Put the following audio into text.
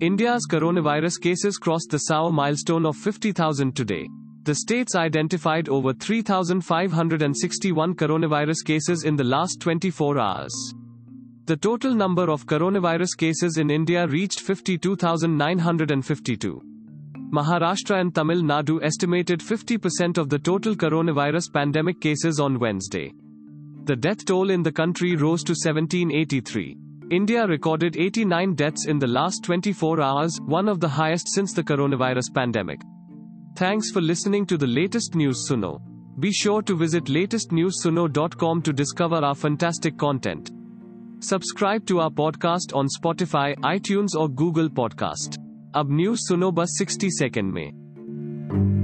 India's coronavirus cases crossed the SAO milestone of 50,000 today. The states identified over 3,561 coronavirus cases in the last 24 hours. The total number of coronavirus cases in India reached 52,952. Maharashtra and Tamil Nadu estimated 50% of the total coronavirus pandemic cases on Wednesday. The death toll in the country rose to 1783. India recorded 89 deaths in the last 24 hours, one of the highest since the coronavirus pandemic. Thanks for listening to the latest news Suno. Be sure to visit latestnewssuno.com to discover our fantastic content. Subscribe to our podcast on Spotify, iTunes or Google Podcast. अब news सुनो बस 60 second में